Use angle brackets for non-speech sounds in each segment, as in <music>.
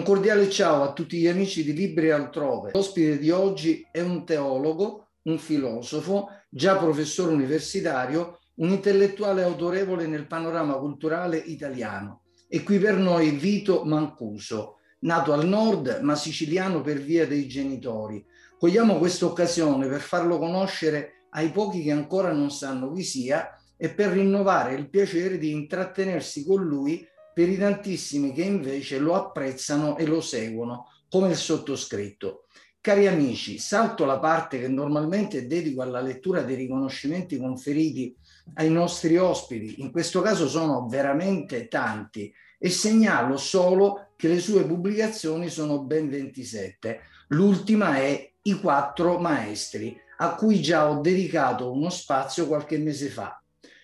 Un cordiale ciao a tutti gli amici di Libri Altrove. L'ospite di oggi è un teologo, un filosofo, già professore universitario, un intellettuale autorevole nel panorama culturale italiano. E qui per noi Vito Mancuso, nato al nord ma siciliano per via dei genitori. Cogliamo questa occasione per farlo conoscere ai pochi che ancora non sanno chi sia e per rinnovare il piacere di intrattenersi con lui per i tantissimi che invece lo apprezzano e lo seguono, come il sottoscritto. Cari amici, salto la parte che normalmente dedico alla lettura dei riconoscimenti conferiti ai nostri ospiti, in questo caso sono veramente tanti, e segnalo solo che le sue pubblicazioni sono ben 27. L'ultima è I quattro maestri, a cui già ho dedicato uno spazio qualche mese fa.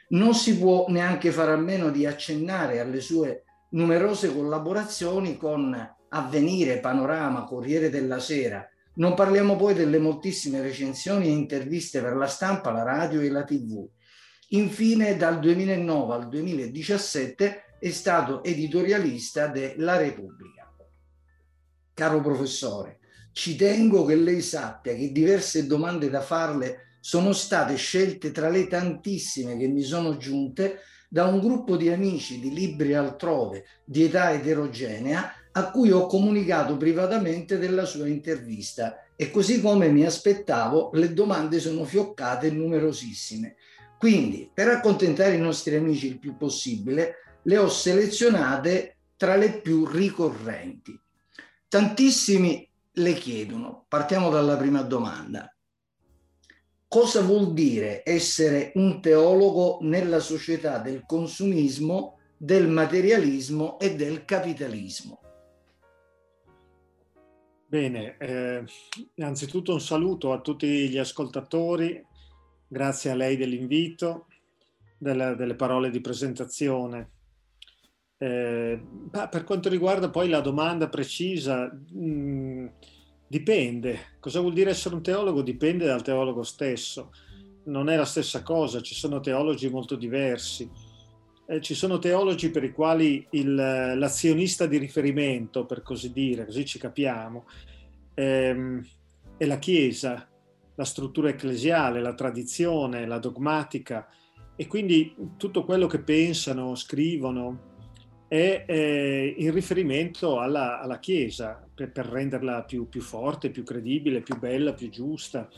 Non si può neanche fare a meno di accennare alle sue numerose collaborazioni con Avvenire, Panorama, Corriere della Sera. Non parliamo poi delle moltissime recensioni e interviste per la stampa, la radio e la tv. Infine, dal 2009 al 2017 è stato editorialista della Repubblica. Caro professore, ci tengo che lei sappia che diverse domande da farle sono state scelte tra le tantissime che mi sono giunte da un gruppo di amici di libri altrove di età eterogenea a cui ho comunicato privatamente della sua intervista e così come mi aspettavo le domande sono fioccate numerosissime. Quindi per accontentare i nostri amici il più possibile le ho selezionate tra le più ricorrenti. Tantissimi le chiedono, partiamo dalla prima domanda, cosa vuol dire essere un teologo nella società del consumismo, del materialismo e del capitalismo? Bene, eh, innanzitutto un saluto a tutti gli ascoltatori, grazie a lei dell'invito, delle, delle parole di presentazione. Eh, per quanto riguarda poi la domanda precisa, mh, mm, Dipende. Cosa vuol dire essere un teologo? Dipende dal teologo stesso. Non è la stessa cosa, ci sono teologi molto diversi. Eh, ci sono teologi per i quali il, l'azionista di riferimento, per così dire, così ci capiamo, ehm, è la Chiesa, la struttura ecclesiale, la tradizione, la dogmatica e quindi tutto quello che pensano, scrivono, è eh, in riferimento alla, alla Chiesa, per, per renderla più, più, forte, più credibile, più bella, più giusta.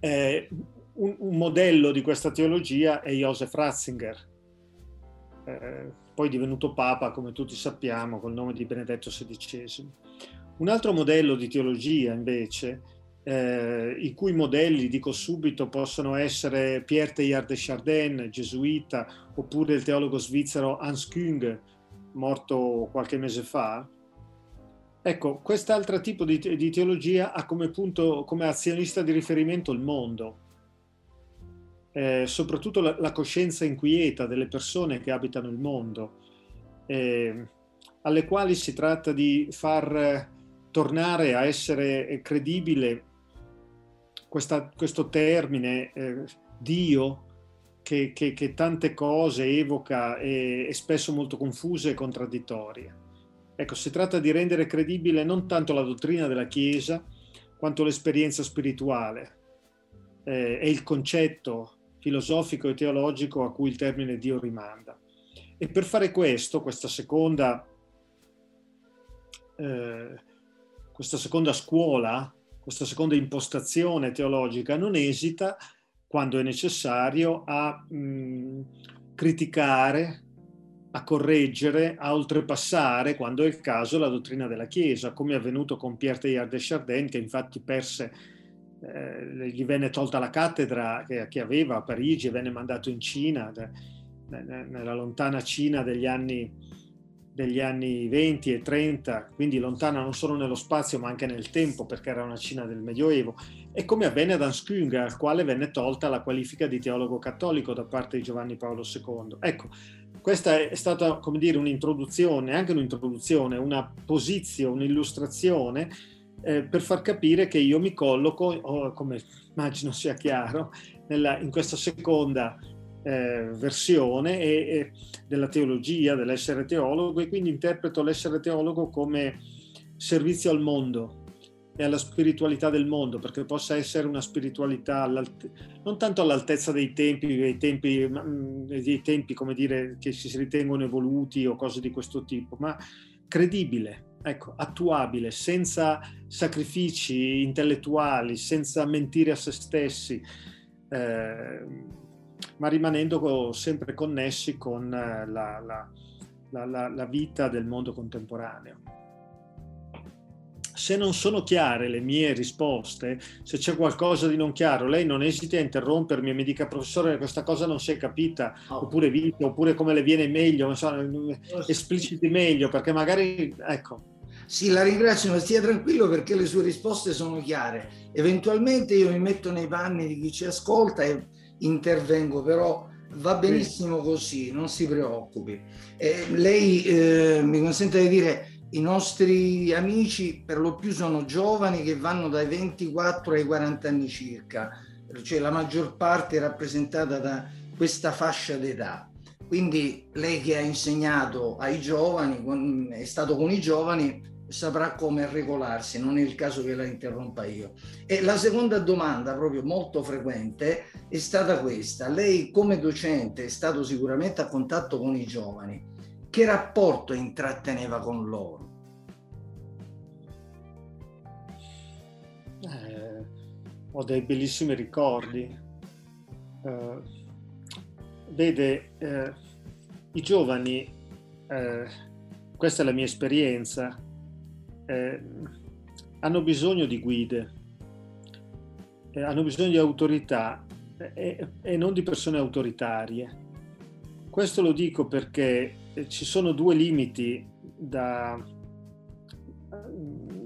Eh, un, un, modello di questa teologia è Joseph Ratzinger, eh, poi divenuto Papa, come tutti sappiamo, col nome di Benedetto XVI. Un altro modello di teologia, invece, eh, i cui modelli, dico subito, possono essere Pierre Teilhard de Chardin, gesuita, oppure il teologo svizzero Hans Küng, morto qualche mese fa. Ecco, quest'altro tipo di, di teologia ha come punto, come azionista di riferimento il mondo, eh, soprattutto la, la, coscienza inquieta delle persone che abitano il mondo, eh, alle quali si tratta di far tornare a essere credibile questa, questo termine eh, Dio che, che, che, tante cose evoca e, e spesso molto confuse e contraddittorie. Ecco, si tratta di rendere credibile non tanto la dottrina della Chiesa quanto l'esperienza spirituale eh, e il concetto filosofico e teologico a cui il termine Dio rimanda. E per fare questo, questa seconda, eh, questa seconda scuola questa seconda impostazione teologica non esita, quando è necessario, a mh, criticare, a correggere, a oltrepassare, quando è il caso, la dottrina della Chiesa, come è avvenuto con Pierre Teilhard de Chardin, che infatti perse, eh, gli venne tolta la cattedra che, che, aveva a Parigi e venne mandato in Cina, nella lontana Cina degli anni degli anni 20 e 30, quindi lontana non solo nello spazio ma anche nel tempo perché era una Cina del Medioevo, e come avvenne ad Hans Küng, al quale venne tolta la qualifica di teologo cattolico da parte di Giovanni Paolo II. Ecco, questa è stata, come dire, un'introduzione, anche un'introduzione, una posizione, un'illustrazione eh, per far capire che io mi colloco, oh, come immagino sia chiaro, nella, in questa seconda eh, versione e, e della teologia, dell'essere teologo e quindi interpreto l'essere teologo come servizio al mondo e alla spiritualità del mondo, perché possa essere una spiritualità non tanto all'altezza dei tempi, dei tempi, mm, dei tempi, come dire, che si ritengono evoluti o cose di questo tipo, ma credibile, ecco, attuabile, senza sacrifici intellettuali, senza mentire a se stessi, eh, ma rimanendo sempre connessi con la, la, la, la vita del mondo contemporaneo se non sono chiare le mie risposte, se c'è qualcosa di non chiaro, lei non esiti a interrompermi e mi dica professore questa cosa non si è capita, oh. oppure vita, oppure come le viene meglio, non so, espliciti meglio, perché magari, ecco. Sì, la ringrazio, ma stia tranquillo perché le sue risposte sono chiare. Eventualmente io mi metto nei panni di chi ci ascolta e intervengo, però va benissimo così, non si preoccupi. Eh, lei eh, mi consente di dire i nostri amici per lo più sono giovani che vanno dai 24 ai 40 anni circa, cioè la maggior parte è rappresentata da questa fascia d'età. Quindi lei che ha insegnato ai giovani, è stato con i giovani, saprà come regolarsi, non è il caso che la interrompa io. E la seconda domanda, proprio molto frequente, è stata questa. Lei come docente è stato sicuramente a contatto con i giovani che rapporto intratteneva con loro? Eh, ho dei bellissimi ricordi. Eh, vede, eh, i giovani, eh, questa è la mia esperienza, eh, hanno bisogno di guide, eh, hanno bisogno di autorità e non di persone autoritarie. Questo lo dico perché ci sono due limiti da,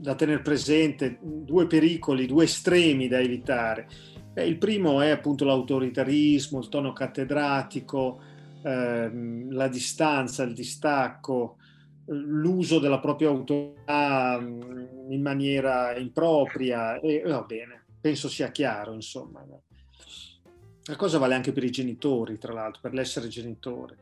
da tenere presente, due pericoli, due estremi da evitare. Eh, il primo è appunto l'autoritarismo, il tono cattedratico, ehm, la distanza, il distacco, l'uso della propria autorità mm, in maniera impropria e va bene, penso sia chiaro insomma. La cosa vale anche per i genitori, tra l'altro, per l'essere genitore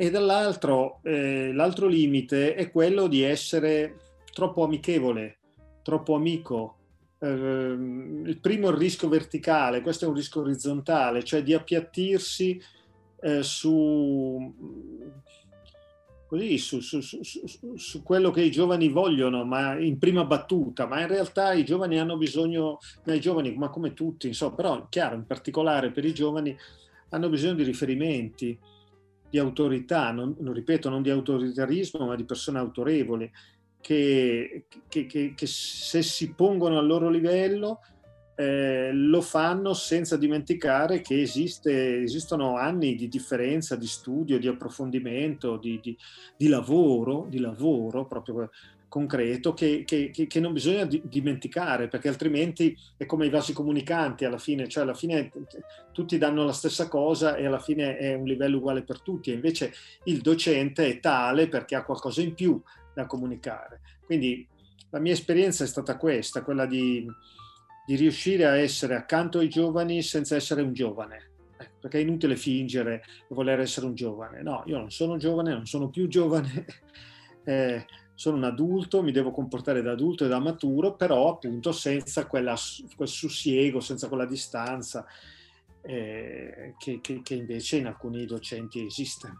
e dall'altro eh, l'altro limite è quello di essere troppo amichevole, troppo amico. Eh, il primo è il rischio verticale, questo è un rischio orizzontale, cioè di appiattirsi eh, su, così, su, su, su, quello che i giovani vogliono, ma in prima battuta, ma in realtà i giovani hanno bisogno, i giovani, ma come tutti, insomma, però chiaro, in particolare per i giovani hanno bisogno di riferimenti di autorità, non, non, ripeto, non di autoritarismo, ma di persone autorevoli, che, che, che, che se si pongono al loro livello eh, lo fanno senza dimenticare che esiste, esistono anni di differenza, di studio, di approfondimento, di, di, di lavoro, di lavoro proprio concreto che, che, che, non bisogna dimenticare perché altrimenti è come i vasi comunicanti alla fine, cioè alla fine tutti danno la stessa cosa e alla fine è un livello uguale per tutti e invece il docente è tale perché ha qualcosa in più da comunicare. Quindi la mia esperienza è stata questa, quella di, di riuscire a essere accanto ai giovani senza essere un giovane ecco, perché è inutile fingere di voler essere un giovane. No, io non sono giovane, non sono più giovane, <laughs> eh, sono un adulto, mi devo comportare da adulto e da maturo, però appunto senza quella, quel sussiego, senza quella distanza eh, che, che, che invece in alcuni docenti esiste.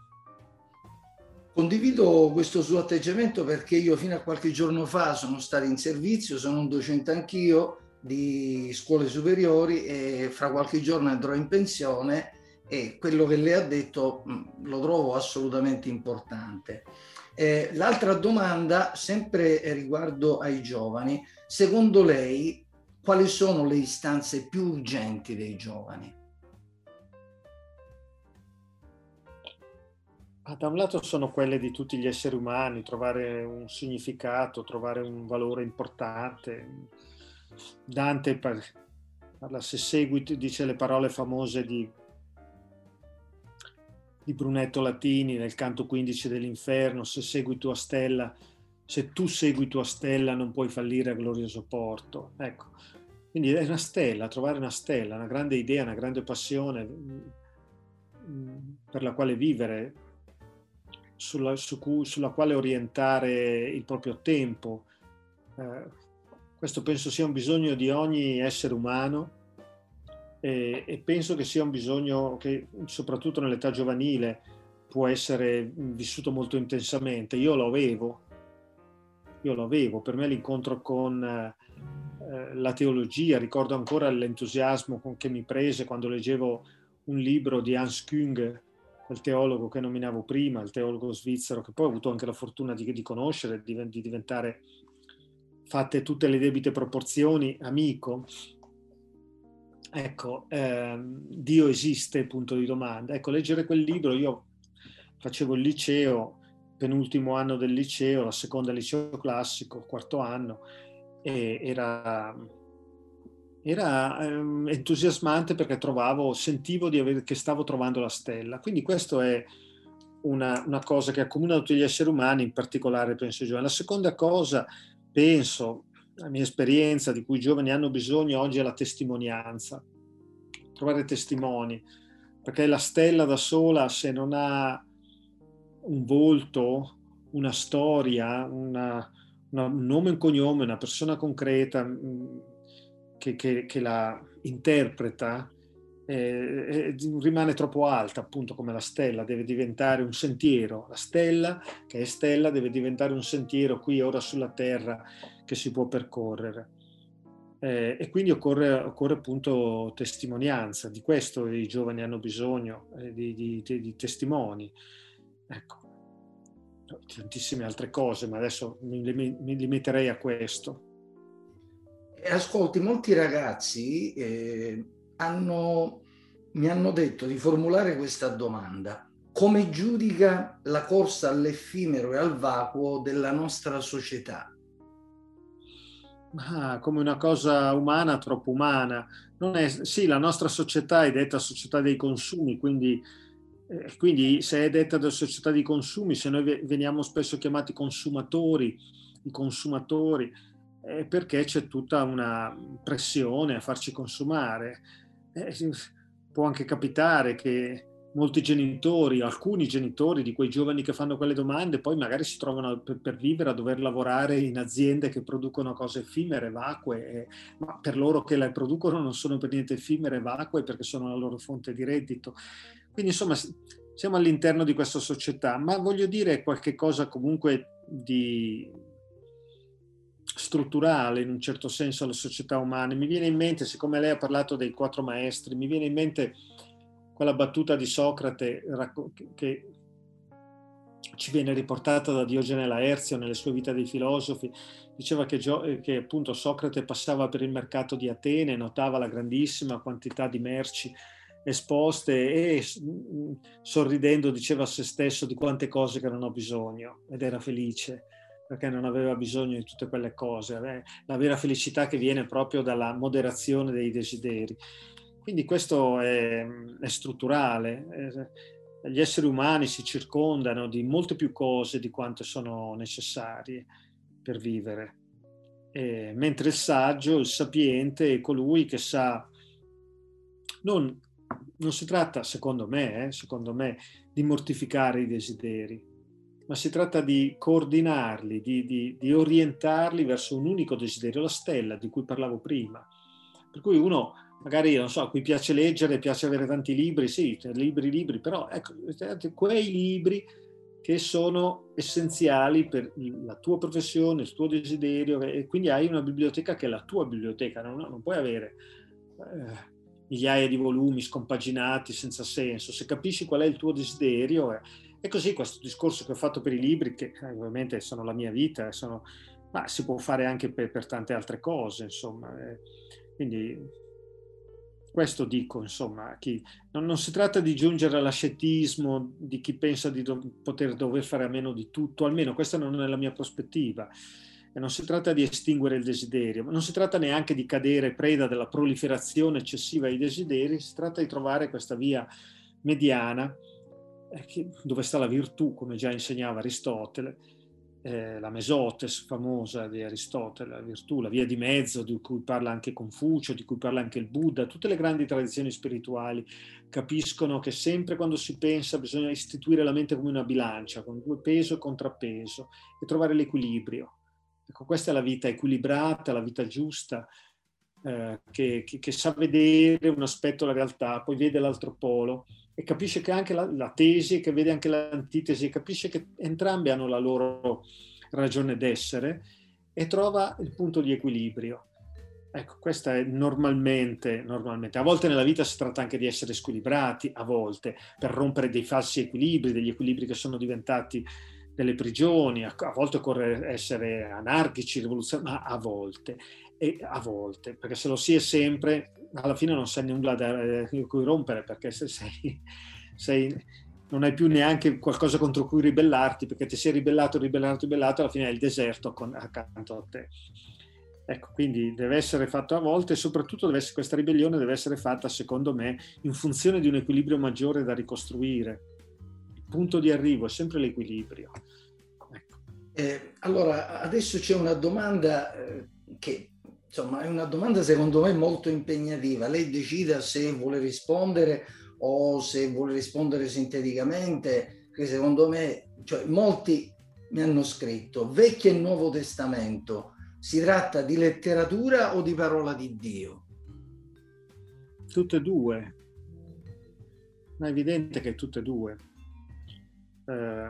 Condivido questo suo atteggiamento perché io fino a qualche giorno fa sono stato in servizio, sono un docente anch'io di scuole superiori e fra qualche giorno andrò in pensione e quello che lei ha detto mm, lo trovo assolutamente importante. Eh, l'altra domanda, sempre riguardo ai giovani, secondo lei quali sono le istanze più urgenti dei giovani? Ah, da un lato sono quelle di tutti gli esseri umani, trovare un significato, trovare un valore importante. Dante parla, se segui, dice le parole famose di di Brunetto Latini nel canto 15 dell'inferno, se segui tua stella, se tu segui tua stella non puoi fallire a glorioso porto. Ecco, quindi è una stella, trovare una stella, una grande idea, una grande passione. per la quale vivere, sulla, su cui, sulla quale orientare il proprio tempo. Eh, questo penso sia un bisogno di ogni essere umano e, e penso che sia un bisogno che soprattutto nell'età giovanile può essere vissuto molto intensamente. Io lo avevo, io lo avevo, per me l'incontro con eh, la teologia, ricordo ancora l'entusiasmo con che mi prese quando leggevo un libro di Hans Küng, il teologo che nominavo prima, il teologo svizzero, che poi ho avuto anche la fortuna di, di conoscere, di, di diventare, fatte tutte le debite proporzioni, amico. Ecco, ehm, Dio esiste, punto di domanda. Ecco, leggere quel libro, io facevo il liceo, penultimo anno del liceo, la seconda liceo classico, quarto anno, e era, era um, entusiasmante perché trovavo, sentivo aver, che stavo trovando la stella. Quindi questo è una, una, cosa che accomuna tutti gli esseri umani, in particolare penso ai giovani. La seconda cosa, penso, la mia esperienza di cui i giovani hanno bisogno oggi è la testimonianza, trovare testimoni, perché la stella da sola, se non ha un volto, una storia, una, una, un nome e un cognome, una persona concreta mm, che, che, che la interpreta, eh, rimane troppo alta, appunto come la stella, deve diventare un sentiero. La stella, che è stella, deve diventare un sentiero qui ora sulla Terra che si può percorrere. Eh, e quindi occorre, occorre, appunto testimonianza, di questo i giovani hanno bisogno, eh, di, di, di, testimoni. Ecco, tantissime altre cose, ma adesso mi, mi limiterei a questo. Ascolti, molti ragazzi eh, hanno, mi hanno detto di formulare questa domanda. Come giudica la corsa all'effimero e al vacuo della nostra società? Ah, come una cosa umana, troppo umana. È, sì, la nostra società è detta società dei consumi, quindi eh, quindi se è detta da società di consumi, se noi veniamo spesso chiamati consumatori, i consumatori, è perché c'è tutta una pressione a farci consumare. Eh, può anche capitare che molti genitori, alcuni genitori di quei giovani che fanno quelle domande, poi magari si trovano per, per vivere a dover lavorare in aziende che producono cose effimere, vacue, eh, ma per loro che le producono non sono per niente effimere, vacue, perché sono la loro fonte di reddito. Quindi insomma siamo all'interno di questa società, ma voglio dire qualche cosa comunque di strutturale in un certo senso alla società umana. Mi viene in mente, siccome lei ha parlato dei quattro maestri, mi viene in mente quella battuta di Socrate che ci viene riportata da Diogene Laerzio nelle sue vite dei filosofi, diceva che, che, appunto Socrate passava per il mercato di Atene, notava la grandissima quantità di merci esposte e mm, sorridendo diceva a se stesso di quante cose che non ho bisogno ed era felice perché non aveva bisogno di tutte quelle cose, la vera felicità che viene proprio dalla moderazione dei desideri. Quindi questo è, è strutturale. Gli esseri umani si circondano di molte più cose di quante sono necessarie per vivere. E, mentre il saggio, il sapiente, è colui che sa non non si tratta, secondo me, eh, secondo me, di mortificare i desideri, ma si tratta di coordinarli, di, di, di, orientarli verso un unico desiderio, la stella di cui parlavo prima. Per cui uno, magari, non so, a cui piace leggere, piace avere tanti libri, sì, cioè, libri, libri, però ecco, quei libri che sono essenziali per la tua professione, il tuo desiderio, e quindi hai una biblioteca che è la tua biblioteca, non, non puoi avere... Eh, migliaia di volumi scompaginati senza senso, se capisci qual è il tuo desiderio, eh, è così questo discorso che ho fatto per i libri, che eh, ovviamente sono la mia vita, eh, sono, ma si può fare anche per, per tante altre cose, insomma. Eh, quindi questo dico, insomma, chi, non, non, si tratta di giungere all'ascetismo di chi pensa di do, poter dover fare a meno di tutto, almeno questa non è la mia prospettiva e non si tratta di estinguere il desiderio, ma non si tratta neanche di cadere preda della proliferazione eccessiva dei desideri, si tratta di trovare questa via mediana dove sta la virtù, come già insegnava Aristotele, eh, la mesotes famosa di Aristotele, la virtù, la via di mezzo di cui parla anche Confucio, di cui parla anche il Buddha, tutte le grandi tradizioni spirituali capiscono che sempre quando si pensa bisogna istituire la mente come una bilancia, con due peso e contrappeso e trovare l'equilibrio. Ecco, questa è la vita equilibrata, la vita giusta, eh, che, che, che, sa vedere un aspetto della realtà, poi vede l'altro polo e capisce che anche la, la tesi, che vede anche l'antitesi, capisce che entrambi hanno la loro ragione d'essere e trova il punto di equilibrio. Ecco, questa è normalmente, normalmente. A volte nella vita si tratta anche di essere squilibrati, a volte, per rompere dei falsi equilibri, degli equilibri che sono diventati delle prigioni, a, volte occorre essere anarchici, rivoluzionari, ma a volte, e a volte, perché se lo si è sempre, alla fine non sai nulla da eh, cui rompere, perché se sei, sei, non hai più neanche qualcosa contro cui ribellarti, perché ti sei ribellato, ribellato, ribellato, alla fine è il deserto con, accanto a te. Ecco, quindi deve essere fatto a volte e soprattutto deve essere, questa ribellione deve essere fatta, secondo me, in funzione di un equilibrio maggiore da ricostruire. Il punto di arrivo è sempre l'equilibrio. Ecco. Eh, allora, adesso c'è una domanda eh, che insomma, è una domanda secondo me molto impegnativa. Lei decida se vuole rispondere o se vuole rispondere sinteticamente, che secondo me, cioè, molti mi hanno scritto Vecchio e Nuovo Testamento, si tratta di letteratura o di parola di Dio? Tutte e due. È evidente che tutte e due. Eh,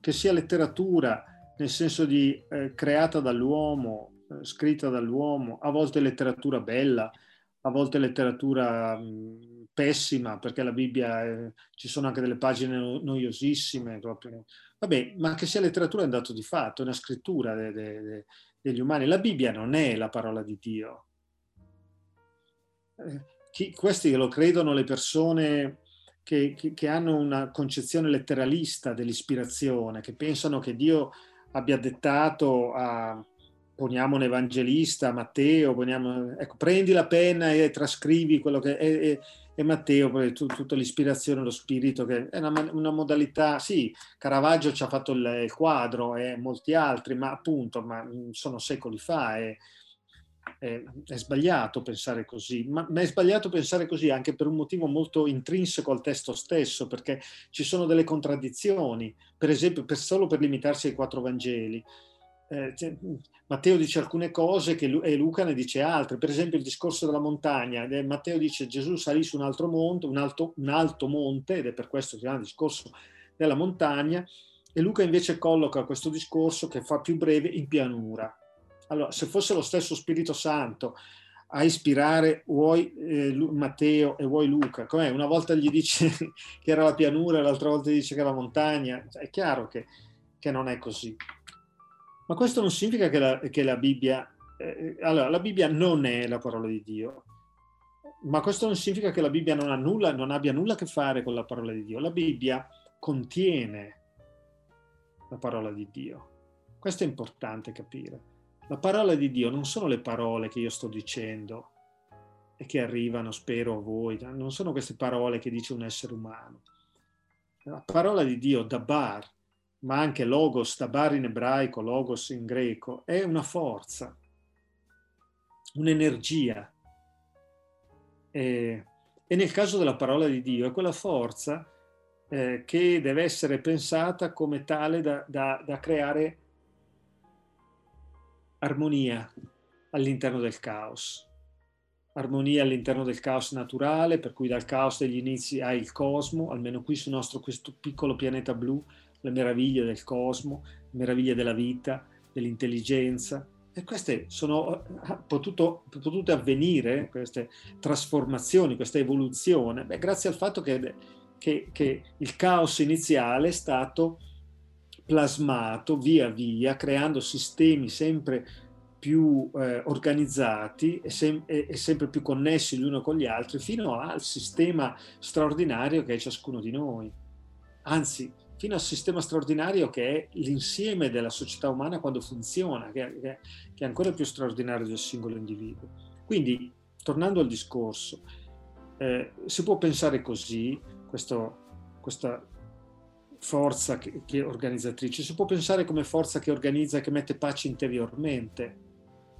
che sia letteratura nel senso di eh, creata dall'uomo scritta dall'uomo, a volte letteratura bella, a volte letteratura pessima, perché la Bibbia è, ci sono anche delle pagine noiosissime, proprio. Vabbè, ma che sia letteratura è un dato di fatto, è una scrittura de, de, de, degli umani. La Bibbia non è la parola di Dio. Eh, chi, questi lo credono le persone che, che hanno una concezione letteralista dell'ispirazione, che pensano che Dio abbia dettato a, poniamo un evangelista, Matteo, poniamo, ecco, prendi la penna e trascrivi quello che è, è, è Matteo, tutta l'ispirazione, lo spirito, che è una, una, modalità, sì, Caravaggio ci ha fatto il, il quadro e molti altri, ma appunto, ma sono secoli fa, è, è, è, sbagliato pensare così, ma, ma, è sbagliato pensare così anche per un motivo molto intrinseco al testo stesso, perché ci sono delle contraddizioni, per esempio, per, solo per limitarsi ai quattro Vangeli eh, cioè, Matteo dice alcune cose che, e Luca ne dice altre, per esempio il discorso della montagna, Matteo dice Gesù salì su un altro monte, un alto, un alto monte, ed è per questo che si chiama discorso della montagna, e Luca invece colloca questo discorso che fa più breve in pianura. Allora, se fosse lo stesso Spirito Santo a ispirare vuoi eh, Matteo e vuoi Luca, com'è? Una volta gli dice <laughs> che era la pianura, l'altra volta gli dice che era la montagna, è chiaro che, che non è così. Ma questo non significa che la, che la Bibbia... Eh, allora, la Bibbia non è la parola di Dio, ma questo non significa che la Bibbia non, nulla, non abbia nulla a che fare con la parola di Dio. La Bibbia contiene la parola di Dio. Questo è importante capire. La parola di Dio non sono le parole che io sto dicendo e che arrivano, spero, a voi, non sono queste parole che dice un essere umano. La parola di Dio, Dabar, ma anche logos, tabar in ebraico, logos in greco, è una forza, un'energia. E, e nel caso della parola di Dio è quella forza eh, che deve essere pensata come tale da, da, da creare armonia all'interno del caos. Armonia all'interno del caos naturale, per cui dal caos degli inizi hai il cosmo, almeno qui sul nostro questo piccolo pianeta blu, le meraviglie del cosmo, le meraviglie della vita, dell'intelligenza. E queste sono eh, potuto, potute avvenire, queste trasformazioni, questa evoluzione, beh, grazie al fatto che, che, che il caos iniziale è stato plasmato via via, creando sistemi sempre più eh, organizzati e, sem- e, sempre più connessi l'uno con gli altri, fino al sistema straordinario che è ciascuno di noi. Anzi, fino al sistema straordinario che è l'insieme della società umana quando funziona, che è, che è ancora più straordinario del singolo individuo. Quindi, tornando al discorso, eh, si può pensare così, questo, questa forza che, che organizzatrice, si può pensare come forza che organizza e che mette pace interiormente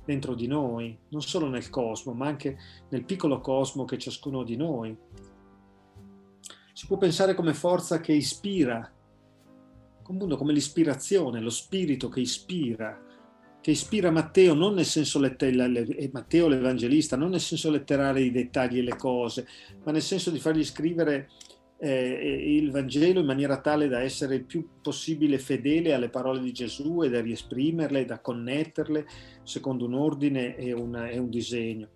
dentro di noi, non solo nel cosmo, ma anche nel piccolo cosmo che ciascuno di noi. Si può pensare come forza che ispira, come l'ispirazione, lo spirito che ispira, che ispira Matteo, non nel senso letterario, Matteo l'Evangelista, non nel senso letterario i dettagli e le cose, ma nel senso di fargli scrivere eh, il Vangelo in maniera tale da essere il più possibile fedele alle parole di Gesù e da riesprimerle, da connetterle secondo un ordine e, una, e un disegno.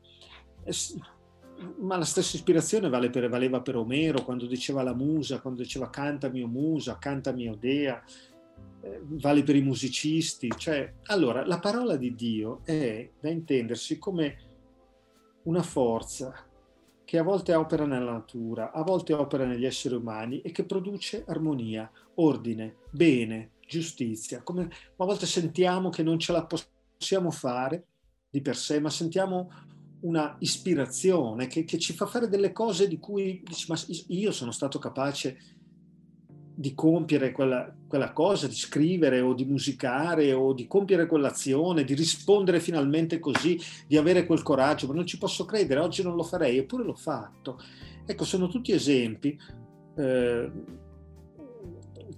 Ma la stessa ispirazione vale per, valeva per Omero quando diceva la musa, quando diceva canta mio musa, canta mio dea, eh, vale per i musicisti. Cioè, allora, la parola di Dio è da intendersi come una forza che a volte opera nella natura, a volte opera negli esseri umani e che produce armonia, ordine, bene, giustizia. Come a volte sentiamo che non ce la possiamo fare di per sé, ma sentiamo una ispirazione che, che ci fa fare delle cose di cui dici, ma io sono stato capace di compiere quella, quella, cosa, di scrivere o di musicare o di compiere quell'azione, di rispondere finalmente così, di avere quel coraggio, ma non ci posso credere, oggi non lo farei, eppure l'ho fatto. Ecco, sono tutti esempi eh,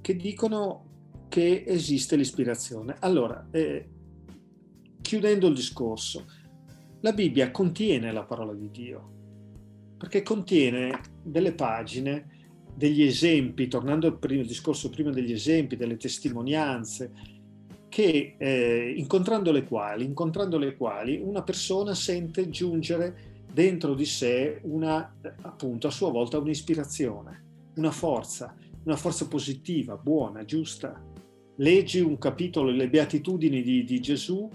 che dicono che esiste l'ispirazione. Allora, eh, chiudendo il discorso, la Bibbia contiene la parola di Dio, perché contiene delle pagine degli esempi, tornando al, primo, discorso prima degli esempi, delle testimonianze, che eh, incontrando, le quali, incontrando le quali una persona sente giungere dentro di sé una, appunto, a sua volta un'ispirazione, una forza, una forza positiva, buona, giusta. Leggi un capitolo, le beatitudini di, di Gesù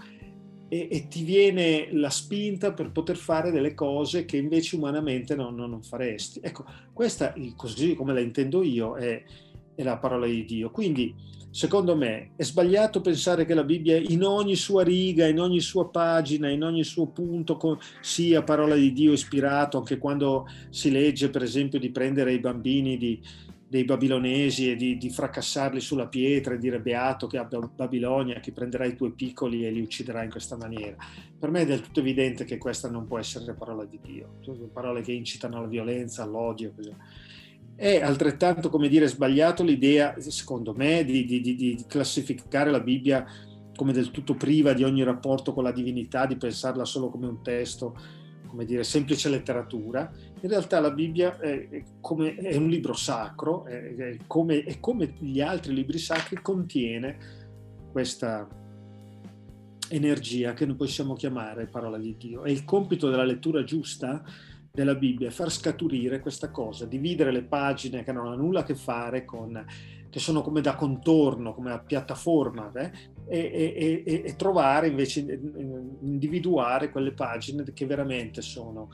e, e, ti viene la spinta per poter fare delle cose che invece umanamente non, non, non faresti. Ecco, questa, così come la intendo io, è, è, la parola di Dio. Quindi, secondo me, è sbagliato pensare che la Bibbia in ogni sua riga, in ogni sua pagina, in ogni suo punto sia parola di Dio ispirato, anche quando si legge, per esempio, di prendere i bambini di dei babilonesi e di, di, fracassarli sulla pietra e dire beato che abbia Babilonia, che prenderà i tuoi piccoli e li ucciderà in questa maniera. Per me è del tutto evidente che questa non può essere parola di Dio, parole che incitano alla violenza, all'odio. Così. È altrettanto, come dire, sbagliato l'idea, secondo me, di, di, di classificare la Bibbia come del tutto priva di ogni rapporto con la divinità, di pensarla solo come un testo come dire, semplice letteratura, in realtà la Bibbia è, come, è un libro sacro, è, come, come, gli altri libri sacri, contiene questa energia che noi possiamo chiamare parola di Dio. E il compito della lettura giusta della Bibbia è far scaturire questa cosa, dividere le pagine che non hanno nulla a che fare con che sono come da contorno, come a piattaforma, eh? e, e, e, trovare invece, individuare quelle pagine che veramente sono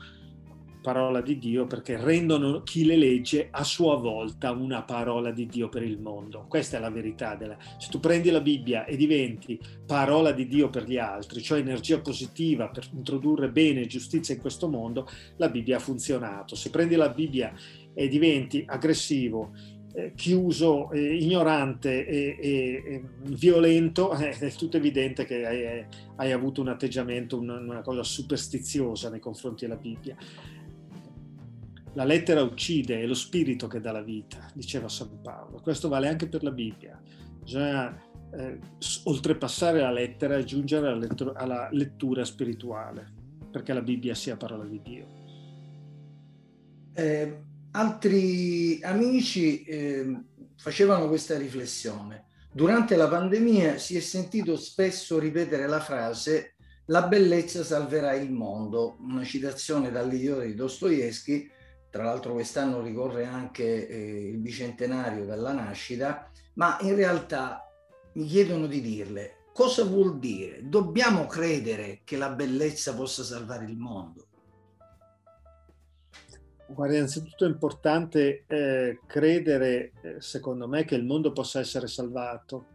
parola di Dio perché rendono chi le legge a sua volta una parola di Dio per il mondo. Questa è la verità. Della... Se tu prendi la Bibbia e diventi parola di Dio per gli altri, cioè energia positiva per introdurre bene e giustizia in questo mondo, la Bibbia ha funzionato. Se prendi la Bibbia e diventi aggressivo, chiuso, eh, ignorante e, e, e violento, <laughs> è tutto evidente che hai, hai avuto un atteggiamento, una, una, cosa superstiziosa nei confronti della Bibbia. La lettera uccide, è lo spirito che dà la vita, diceva San Paolo. Questo vale anche per la Bibbia. Bisogna eh, oltrepassare la lettera e giungere alla lettura, alla lettura spirituale, perché la Bibbia sia parola di Dio. Eh, altri amici eh, facevano questa riflessione. Durante la pandemia si è sentito spesso ripetere la frase la bellezza salverà il mondo, una citazione dall'idiota di Dostoevsky, tra l'altro quest'anno ricorre anche eh, il bicentenario della nascita, ma in realtà mi chiedono di dirle cosa vuol dire? Dobbiamo credere che la bellezza possa salvare il mondo? Guarda, innanzitutto è importante eh, credere, eh, secondo me, che il mondo possa essere salvato.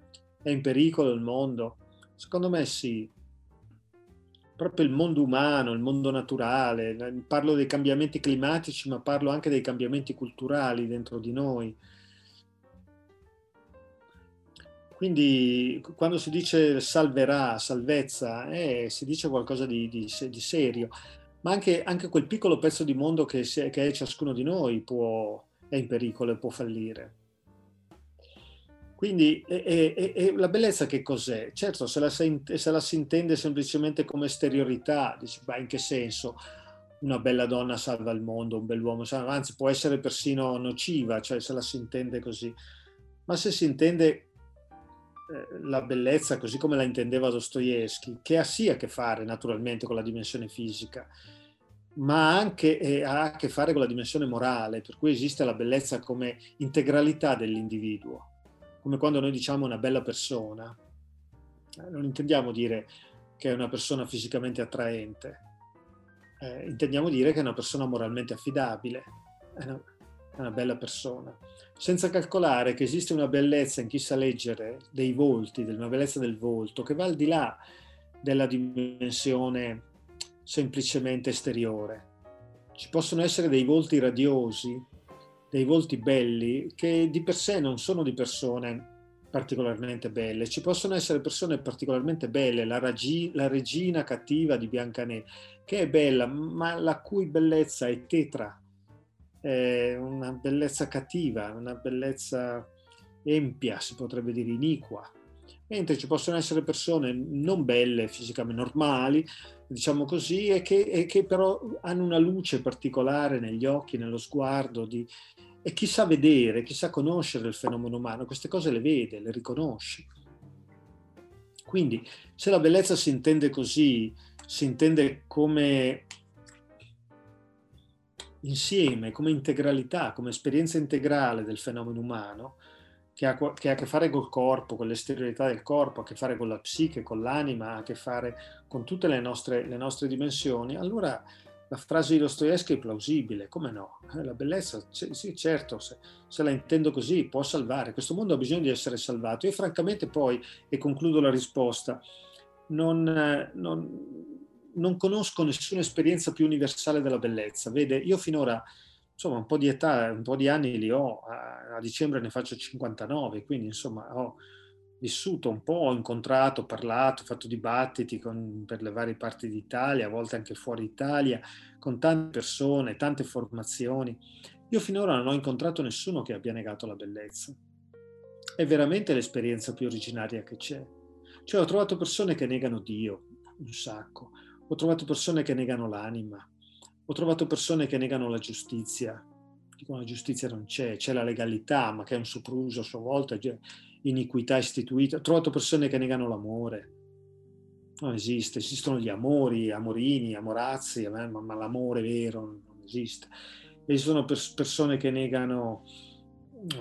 È in pericolo il mondo? Secondo me sì. Proprio il mondo umano, il mondo naturale. Parlo dei cambiamenti climatici, ma parlo anche dei cambiamenti culturali dentro di noi. Quindi quando si dice salverà, salvezza, eh, si dice qualcosa di, di, di serio, ma anche, anche, quel piccolo pezzo di mondo che, che è ciascuno di noi può, è in pericolo e può fallire. Quindi e, e, e la bellezza che cos'è? Certo, se la, se la, si intende semplicemente come esteriorità, dici, ma in che senso? Una bella donna salva il mondo, un bell'uomo salva, anzi può essere persino nociva, cioè se la si intende così. Ma se si intende la bellezza così come la intendeva Dostoevsky, che ha sì a che fare naturalmente con la dimensione fisica, ma anche eh, ha a che fare con la dimensione morale, per cui esiste la bellezza come integralità dell'individuo come quando noi diciamo una bella persona, eh, non intendiamo dire che è una persona fisicamente attraente, eh, intendiamo dire che è una persona moralmente affidabile, è una, una bella persona, senza calcolare che esiste una bellezza in chi sa leggere dei volti, una bellezza del volto, che va al di là della dimensione semplicemente esteriore. Ci possono essere dei volti radiosi, dei volti belli che di per sé non sono di persone particolarmente belle. Ci possono essere persone particolarmente belle, la, ragi, la regina cattiva di Biancaneve, che è bella, ma la cui bellezza è tetra, è una bellezza cattiva, una bellezza empia, si potrebbe dire iniqua. Mentre ci possono essere persone non belle, fisicamente normali, diciamo così, e che, e che però hanno una luce particolare negli occhi, nello sguardo, di, e chi sa vedere, chi sa conoscere il fenomeno umano, queste cose le vede, le riconosce. Quindi se la bellezza si intende così, si intende come insieme, come integralità, come esperienza integrale del fenomeno umano, che ha, che ha, a che fare col corpo, con l'esteriorità del corpo, ha a che fare con la psiche, con l'anima, ha a che fare con tutte le nostre, le nostre dimensioni, allora la frase di Dostoevsky è plausibile, come no? Eh, la bellezza, sì certo, se, se, la intendo così, può salvare. Questo mondo ha bisogno di essere salvato. Io francamente poi, e concludo la risposta, non, non, non conosco nessuna esperienza più universale della bellezza. Vede, io finora, insomma, un po' di età, un po' di anni li ho, a, a dicembre ne faccio 59, quindi insomma ho vissuto un po', ho incontrato, parlato, fatto dibattiti con, per le varie parti d'Italia, a volte anche fuori Italia, con tante persone, tante formazioni. Io finora non ho incontrato nessuno che abbia negato la bellezza. È veramente l'esperienza più originaria che c'è. Cioè ho trovato persone che negano Dio, un sacco. Ho trovato persone che negano l'anima. Ho trovato persone che negano la giustizia. Dicono la giustizia non c'è, c'è la legalità, ma che è un sopruso a sua volta iniquità istituita. Ho trovato persone che negano l'amore. Non esiste, esistono gli amori, amorini, amorazzi, ma, ma l'amore vero non esiste. Esistono pers- persone che negano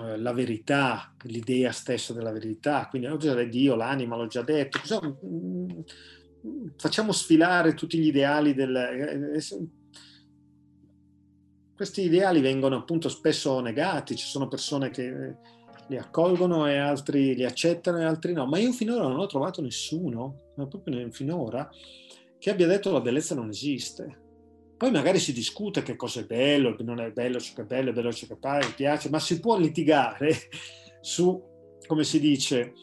eh, la verità, l'idea stessa della verità. Quindi oggi è Dio, l'anima, l'ho già detto. Cosa, mm, facciamo sfilare tutti gli ideali del... Eh, eh, questi ideali vengono appunto spesso negati, ci sono persone che li accolgono e altri li accettano e altri no, ma io finora non ho trovato nessuno, proprio finora, che abbia detto la bellezza non esiste. Poi magari si discute che cosa è bello, non è bello ciò che è bello, è bello ciò che pare, piace, ma si può litigare <laughs> su, come si dice,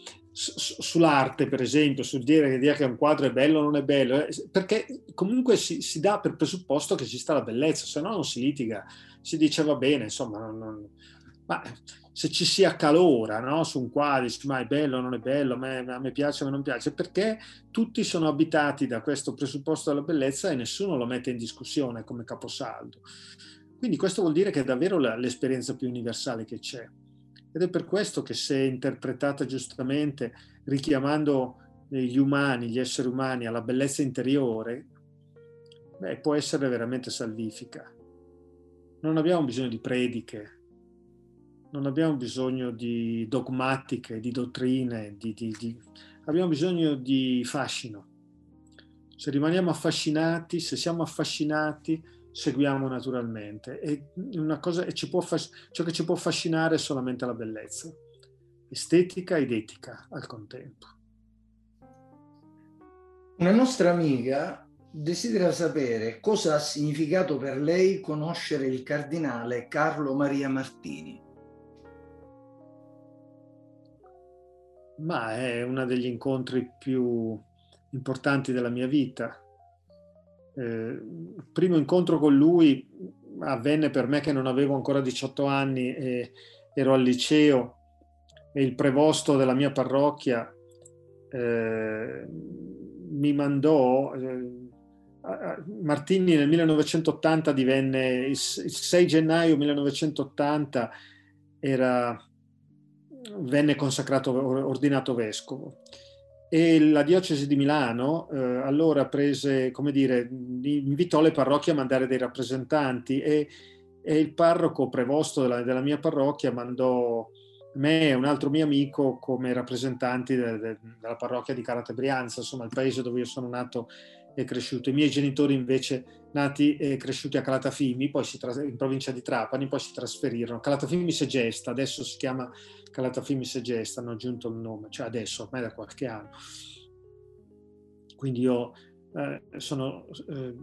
sull'arte, per esempio, sul dire dire che un quadro è bello o non è bello, eh, perché comunque si, si, dà per presupposto che esista la bellezza, se no non si litiga, si dice va bene, insomma, non, non, ma se ci si accalora no? su un quadro, ma è bello o non è bello, a me, a me piace o non piace, perché tutti sono abitati da questo presupposto della bellezza e nessuno lo mette in discussione come caposaldo. Quindi questo vuol dire che è davvero l'esperienza più universale che c'è. Ed è per questo che se interpretata giustamente, richiamando gli umani, gli esseri umani alla bellezza interiore, beh, può essere veramente salvifica. Non abbiamo bisogno di prediche, non abbiamo bisogno di dogmatiche, di dottrine, di, di, di... abbiamo bisogno di fascino. Se rimaniamo affascinati, se siamo affascinati, seguiamo naturalmente. E una cosa, e ci può, ciò che ci può affascinare è solamente la bellezza, estetica ed etica al contempo. Una nostra amica desidera sapere cosa ha significato per lei conoscere il cardinale Carlo Maria Martini. Ma è uno degli incontri più importanti della mia vita. Eh, il primo incontro con lui avvenne per me che non avevo ancora 18 anni e ero al liceo e il prevosto della mia parrocchia eh, mi mandò, eh, Martini nel 1980 divenne, il 6 gennaio 1980 era, venne consacrato, ordinato vescovo e la diocesi di Milano eh, allora prese, come dire, invitò le parrocchie a mandare dei rappresentanti e, e il parroco prevosto della, della, mia parrocchia mandò me e un altro mio amico come rappresentanti de, de, della parrocchia di Carate Brianza, insomma il paese dove io sono nato e cresciuto. I miei genitori invece nati e cresciuti a Calatafimi, poi si in provincia di Trapani, poi si trasferirono. Calatafimi Segesta, adesso si chiama Calatafimi Segesta, hanno aggiunto il nome, cioè adesso, ormai da qualche anno. Quindi io eh, sono eh,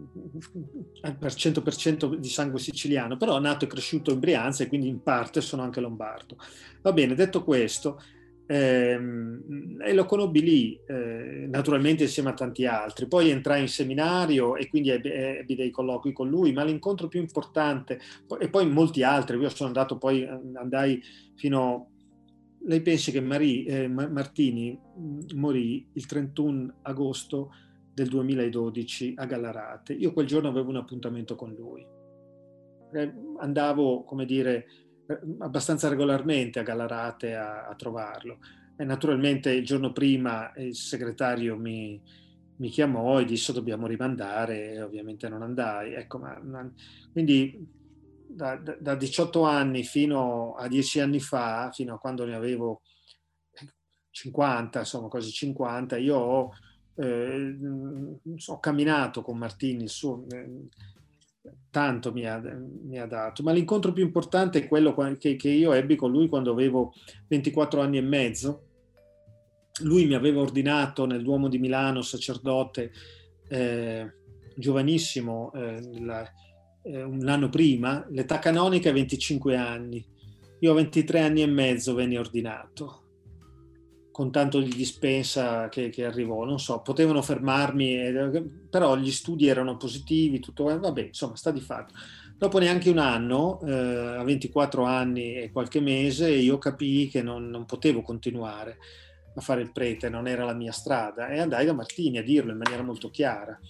per 100% di sangue siciliano, però nato e cresciuto in Brianza e quindi in parte sono anche lombardo. Va bene, detto questo, e lo conobbi lì, eh, naturalmente insieme a tanti altri. Poi entrai in seminario e quindi ebbi, dei colloqui con lui, ma l'incontro più importante, e poi molti altri, io sono andato poi, andai fino... Lei pensi che Marie, eh, Martini mm, morì il 31 agosto del 2012 a Gallarate. Io quel giorno avevo un appuntamento con lui. Eh, andavo, come dire, eh, abbastanza regolarmente a Gallarate a, a trovarlo. E naturalmente il giorno prima il segretario mi, mi chiamò e disse dobbiamo rimandare e ovviamente non andai. Ecco, ma, quindi da, da, 18 anni fino a 10 anni fa, fino a quando ne avevo 50, insomma quasi 50, io ho, eh, ho camminato con Martini, il suo, eh, tanto mi ha, mi ha, dato, ma l'incontro più importante è quello che, che, io ebbi con lui quando avevo 24 anni e mezzo. Lui mi aveva ordinato nel Duomo di Milano, sacerdote, eh, giovanissimo, eh, la, eh, un anno prima, l'età canonica è 25 anni. Io a 23 anni e mezzo venni ordinato con tanto di dispensa che, che, arrivò, non so, potevano fermarmi, però gli studi erano positivi, tutto, eh, vabbè, insomma, sta di fatto. Dopo neanche un anno, eh, a 24 anni e qualche mese, io capii che non, non, potevo continuare a fare il prete, non era la mia strada, e andai da Martini a dirlo in maniera molto chiara.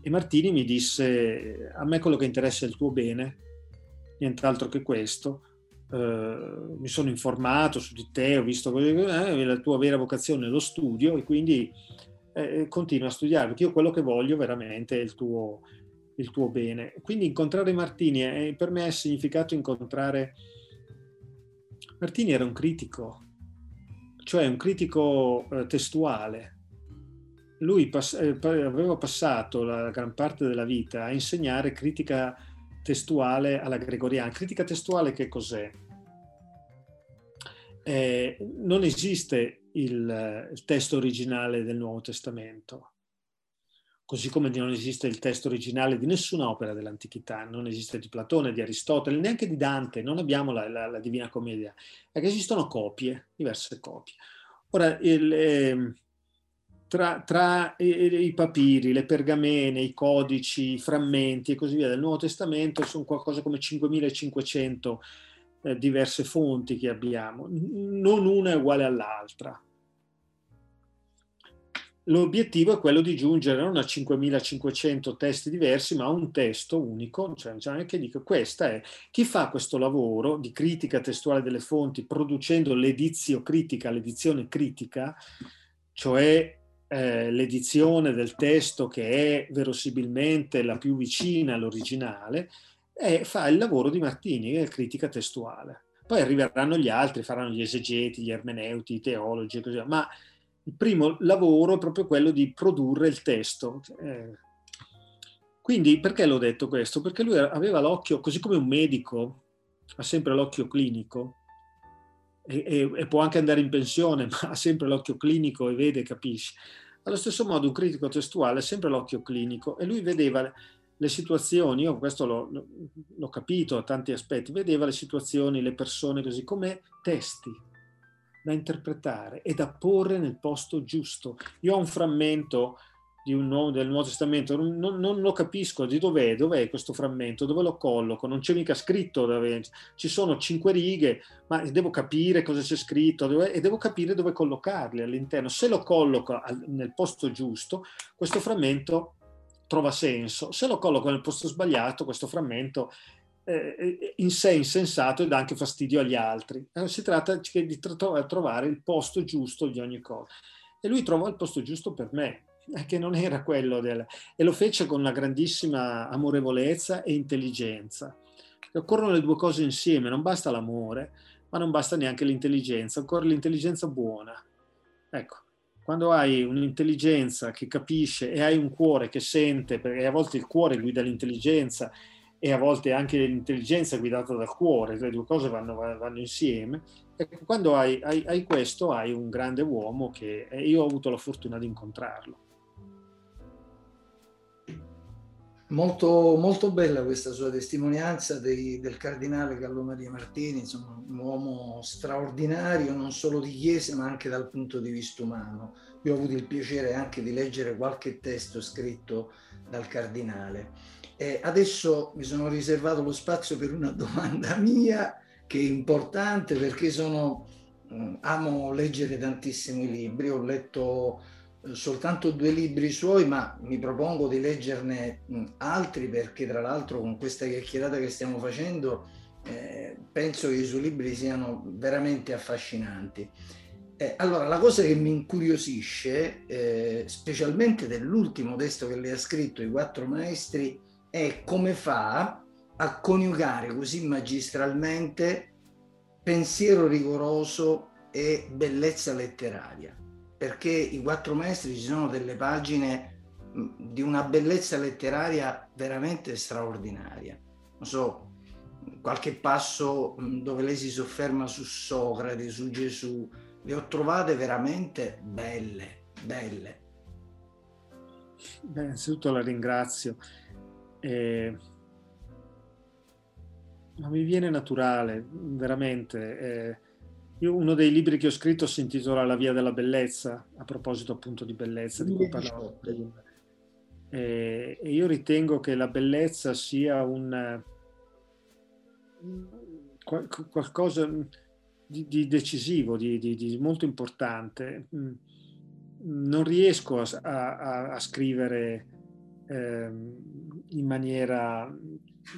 E Martini mi disse, a me quello che interessa è il tuo bene, nient'altro che questo, Uh, mi sono informato su di te, ho visto eh, la tua vera vocazione lo studio e quindi eh, continua a studiare, perché io quello che voglio veramente è il tuo, il tuo bene. Quindi incontrare Martini è, per me ha significato incontrare... Martini era un critico, cioè un critico eh, testuale. Lui pass- eh, aveva passato la gran parte della vita a insegnare critica testuale alla gregoriana. Critica testuale che cos'è? Eh, non esiste il, il, testo originale del Nuovo Testamento, così come non esiste il testo originale di nessuna opera dell'antichità, non esiste di Platone, di Aristotele, neanche di Dante, non abbiamo la, la, la Divina Commedia, perché esistono copie, diverse copie. Ora, il, eh, tra, tra i, papiri, le pergamene, i codici, i frammenti e così via del Nuovo Testamento sono qualcosa come 5500 eh, diverse fonti che abbiamo, non una è uguale all'altra. L'obiettivo è quello di giungere non a 5500 testi diversi, ma a un testo unico, cioè, cioè che dico questa è chi fa questo lavoro di critica testuale delle fonti, producendo l'edizio critica, l'edizione critica, cioè eh, l'edizione del testo che è verosimilmente la più vicina all'originale, e fa il lavoro di Martini, che è critica testuale. Poi arriveranno gli altri, faranno gli esegeti, gli ermeneuti, i teologi e così via, ma il primo lavoro è proprio quello di produrre il testo. Eh, quindi perché l'ho detto questo? Perché lui aveva l'occhio, così come un medico ha sempre l'occhio clinico, e, e, e, può anche andare in pensione, <laughs> ma ha sempre l'occhio clinico e vede capisce. Allo stesso modo un critico testuale ha sempre l'occhio clinico e lui vedeva le situazioni, io questo l'ho, l'ho capito a tanti aspetti, vedeva le situazioni, le persone così come testi. da interpretare e da porre nel posto giusto. Io ho un frammento nuovo, del Nuovo Testamento, non, non, lo capisco di dov'è, dov'è questo frammento, dove lo colloco, non c'è mica scritto, dove, ci sono cinque righe, ma devo capire cosa c'è scritto dove, e devo capire dove collocarli all'interno. Se lo colloco al, nel posto giusto, questo frammento trova senso, se lo colloco nel posto sbagliato, questo frammento eh, in sé insensato e dà anche fastidio agli altri. Eh, si tratta di trovare il posto giusto di ogni cosa. E lui trovò il posto giusto per me, <laughs> che non era quello del... e lo fece con una grandissima amorevolezza e intelligenza. Occorrono le due cose insieme, non basta l'amore, ma non basta neanche l'intelligenza, occorre l'intelligenza buona. Ecco, quando hai un'intelligenza che capisce e hai un cuore che sente, perché a volte il cuore guida l'intelligenza e a volte anche l'intelligenza guidata dal cuore, le due cose vanno, vanno insieme, ecco, quando hai, hai, hai questo hai un grande uomo che io ho avuto la fortuna di incontrarlo. Molto, molto bella questa sua testimonianza dei, del cardinale Gallo Maria Martini, insomma, un uomo straordinario non solo di chiesa ma anche dal punto di vista umano. Io ho avuto il piacere anche di leggere qualche testo scritto dal cardinale. E adesso mi sono riservato lo spazio per una domanda mia che è importante perché sono, mm, amo leggere tantissimi libri, ho letto soltanto due libri suoi, ma mi propongo di leggerne altri perché tra l'altro con questa chiacchierata che stiamo facendo eh, penso che i suoi libri siano veramente affascinanti. Eh, allora, la cosa che mi incuriosisce, eh, specialmente dell'ultimo testo che lei ha scritto, I quattro maestri, è come fa a coniugare così magistralmente pensiero rigoroso e bellezza letteraria perché i quattro maestri ci sono delle pagine di una bellezza letteraria veramente straordinaria. Non so, qualche passo dove lei si sofferma su Socrate, su Gesù, le ho trovate veramente belle, belle. Beh, innanzitutto la ringrazio. Eh, ma mi viene naturale, veramente. Eh, io, uno dei libri che ho scritto si intitola La via della bellezza, a proposito appunto di bellezza, di cui parlavo prima. E, io ritengo che la bellezza sia un qualcosa di, di decisivo, di, di, di, molto importante. Non riesco a, a, a scrivere eh, in maniera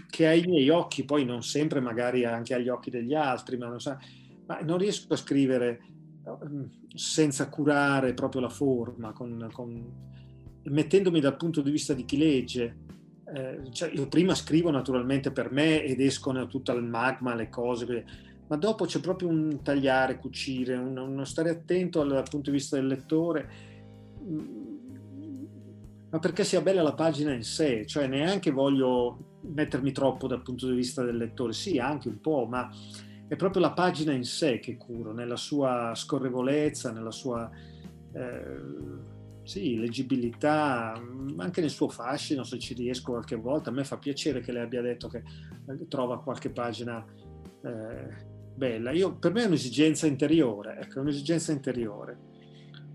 che ai miei occhi, poi non sempre magari anche agli occhi degli altri, ma non so, ma non riesco a scrivere mm, senza curare proprio la forma, con, con, mettendomi dal punto di vista di chi legge. Eh, cioè io prima scrivo naturalmente per me ed escono tutto il magma, le cose, ma dopo c'è proprio un tagliare, cucire, un, uno stare attento dal, dal punto di vista del lettore, mm, ma perché sia bella la pagina in sé, cioè neanche voglio mettermi troppo dal punto di vista del lettore, sì, anche un po', ma è proprio la pagina in sé che curo, nella sua scorrevolezza, nella sua eh, sì, leggibilità, anche nel suo fascino, se ci riesco qualche volta. A me fa piacere che lei abbia detto che eh, trova qualche pagina eh, bella. Io, per me è un'esigenza interiore, ecco, è un'esigenza interiore.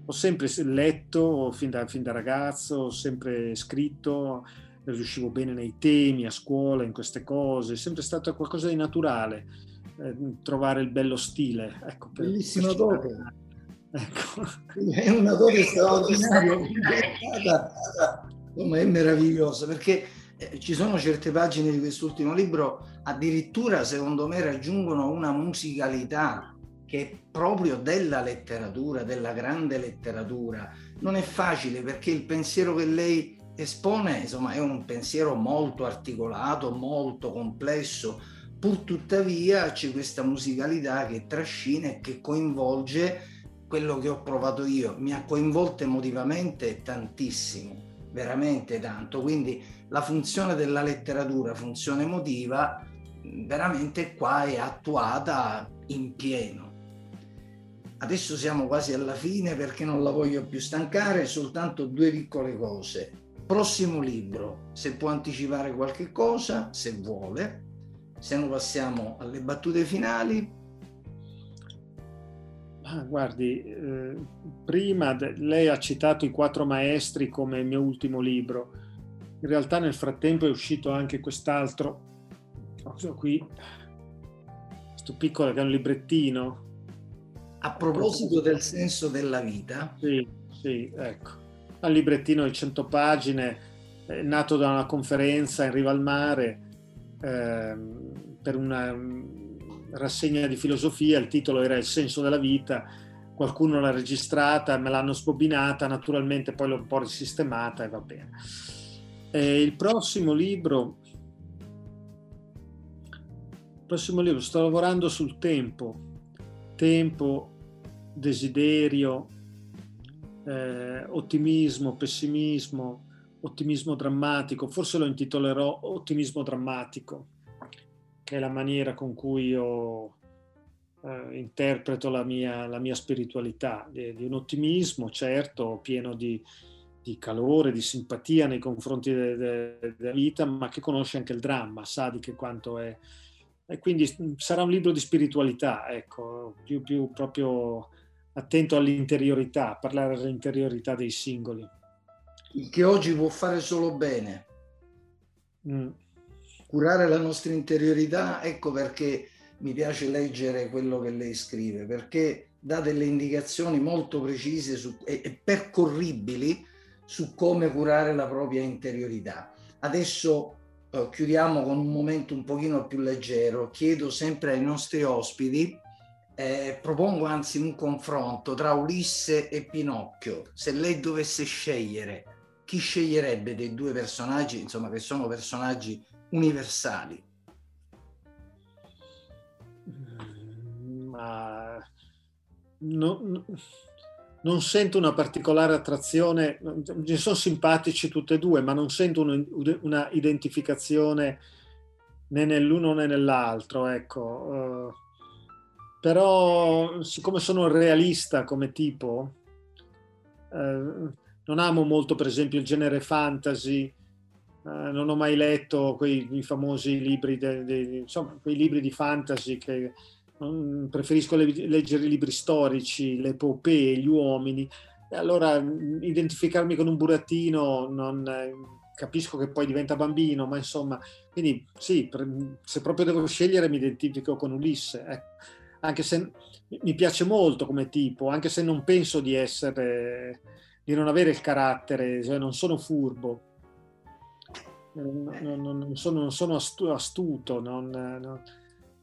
Ho sempre letto fin da, fin da ragazzo, ho sempre scritto, riuscivo bene nei temi, a scuola, in queste cose, è sempre stato qualcosa di naturale eh, trovare il bello stile. Ecco, per, Bellissima dote. <laughs> Ecco. È una dote straordinaria, è meravigliosa perché eh, ci sono certe pagine di quest'ultimo libro addirittura secondo me raggiungono una musicalità che è proprio della letteratura, della grande letteratura. Non è facile perché il pensiero che lei espone insomma, è un pensiero molto articolato, molto complesso, Pur tuttavia c'è questa musicalità che trascina e che coinvolge quello che ho provato io. Mi ha coinvolto emotivamente tantissimo, veramente tanto. Quindi la funzione della letteratura, funzione emotiva, veramente qua è attuata in pieno. Adesso siamo quasi alla fine perché non la voglio più stancare, soltanto due piccole cose. Prossimo libro, se può anticipare qualche cosa, se vuole se no passiamo alle battute finali. Ah, guardi, eh, prima de- lei ha citato I quattro maestri come il mio ultimo libro. In realtà nel frattempo è uscito anche quest'altro, cosa qui, questo piccolo che è un librettino. A proposito del senso della vita. Sì, sì, ecco. Un librettino di 100 pagine, eh, nato da una conferenza in riva al mare eh, per una rassegna di filosofia, il titolo era Il senso della vita, qualcuno l'ha registrata, me l'hanno sbobinata, naturalmente poi l'ho un po' risistemata e va bene. E il prossimo libro, il prossimo libro, sto lavorando sul tempo, tempo, desiderio, eh, ottimismo, pessimismo, ottimismo drammatico, forse lo intitolerò ottimismo drammatico è la maniera con cui io eh, interpreto la mia, la mia spiritualità, di, di, un ottimismo certo, pieno di, di, calore, di simpatia nei confronti de, de, della vita, ma che conosce anche il dramma, sa di che quanto è. E quindi mm, sarà un libro di spiritualità, ecco, più, più proprio attento all'interiorità, parlare dell'interiorità dei singoli. Il che oggi può fare solo bene. Mm curare la nostra interiorità, ecco perché mi piace leggere quello che lei scrive, perché dà delle indicazioni molto precise su, e, e percorribili su come curare la propria interiorità. Adesso eh, chiudiamo con un momento un pochino più leggero. Chiedo sempre ai nostri ospiti, eh, propongo anzi un confronto tra Ulisse e Pinocchio. Se lei dovesse scegliere, chi sceglierebbe dei due personaggi, insomma, che sono personaggi universali? Mm, ma no, non sento una particolare attrazione, mi sono simpatici tutti e due, ma non sento una, una identificazione né nell'uno né nell'altro, ecco. Uh, però siccome sono realista come tipo, uh, non amo molto per esempio il genere fantasy, eh, non ho mai letto quei famosi libri, de, de, insomma, quei libri di fantasy che um, preferisco le, leggere i libri storici, le epopee, gli uomini. E allora identificarmi con un burattino non eh, capisco che poi diventa bambino, ma insomma, quindi sì, se proprio devo scegliere mi identifico con Ulisse, ecco. anche se mi piace molto come tipo, anche se non penso di essere, di non avere il carattere, cioè non sono furbo, non, non, sono, non sono, astuto, non, non,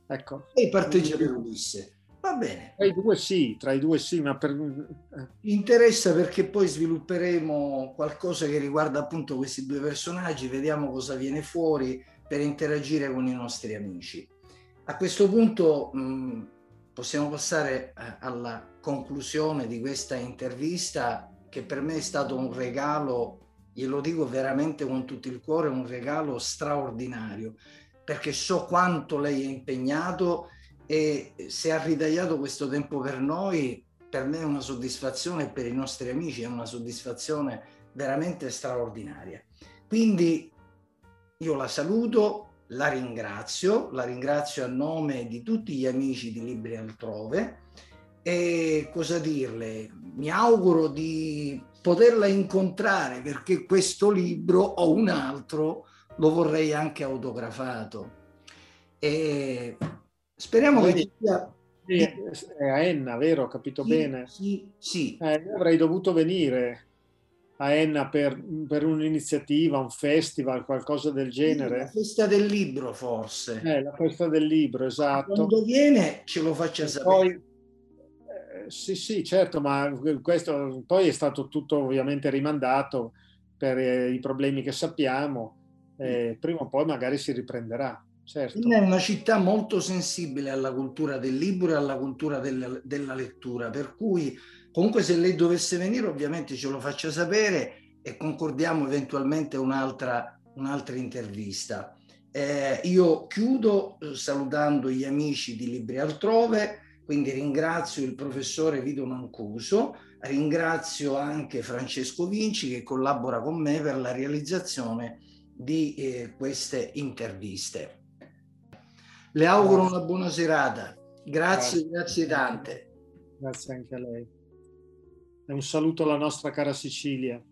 ecco. E parteggia per Ulisse. Va bene. Tra i due sì, tra i due sì, ma per... Eh. Interessa perché poi svilupperemo qualcosa che riguarda appunto questi due personaggi, vediamo cosa viene fuori per interagire con i nostri amici. A questo punto mh, possiamo passare eh, alla conclusione di questa intervista che per me è stato un regalo glielo dico veramente con tutto il cuore, un regalo straordinario, perché so quanto lei è impegnato e se ha ritagliato questo tempo per noi, per me è una soddisfazione e per i nostri amici è una soddisfazione veramente straordinaria. Quindi io la saluto, la ringrazio, la ringrazio a nome di tutti gli amici di Libri Altrove e cosa dirle? Mi auguro di poterla incontrare perché questo libro o un altro lo vorrei anche autografato. E speriamo Poi, che sia... È a Enna, vero? Ho capito sì, bene? Sì, sì. Eh, avrei dovuto venire a Enna per, per, un'iniziativa, un festival, qualcosa del genere. La festa del libro, forse. Eh, la festa del libro, esatto. Quando viene ce lo faccia sapere. Poi, sì, sì, certo, ma questo poi è stato tutto ovviamente rimandato per eh, i problemi che sappiamo. Eh, prima o poi magari si riprenderà. Certo. È una città molto sensibile alla cultura del libro e alla cultura della, della lettura, per cui comunque se lei dovesse venire ovviamente ce lo faccia sapere e concordiamo eventualmente un'altra, un'altra intervista. Eh, io chiudo eh, salutando gli amici di Libri Altrove, quindi ringrazio il professore Vito Mancuso, ringrazio anche Francesco Vinci che collabora con me per la realizzazione di eh, queste interviste. Le auguro una buona serata. Grazie, grazie tante. Grazie anche a lei. E un saluto alla nostra cara Sicilia.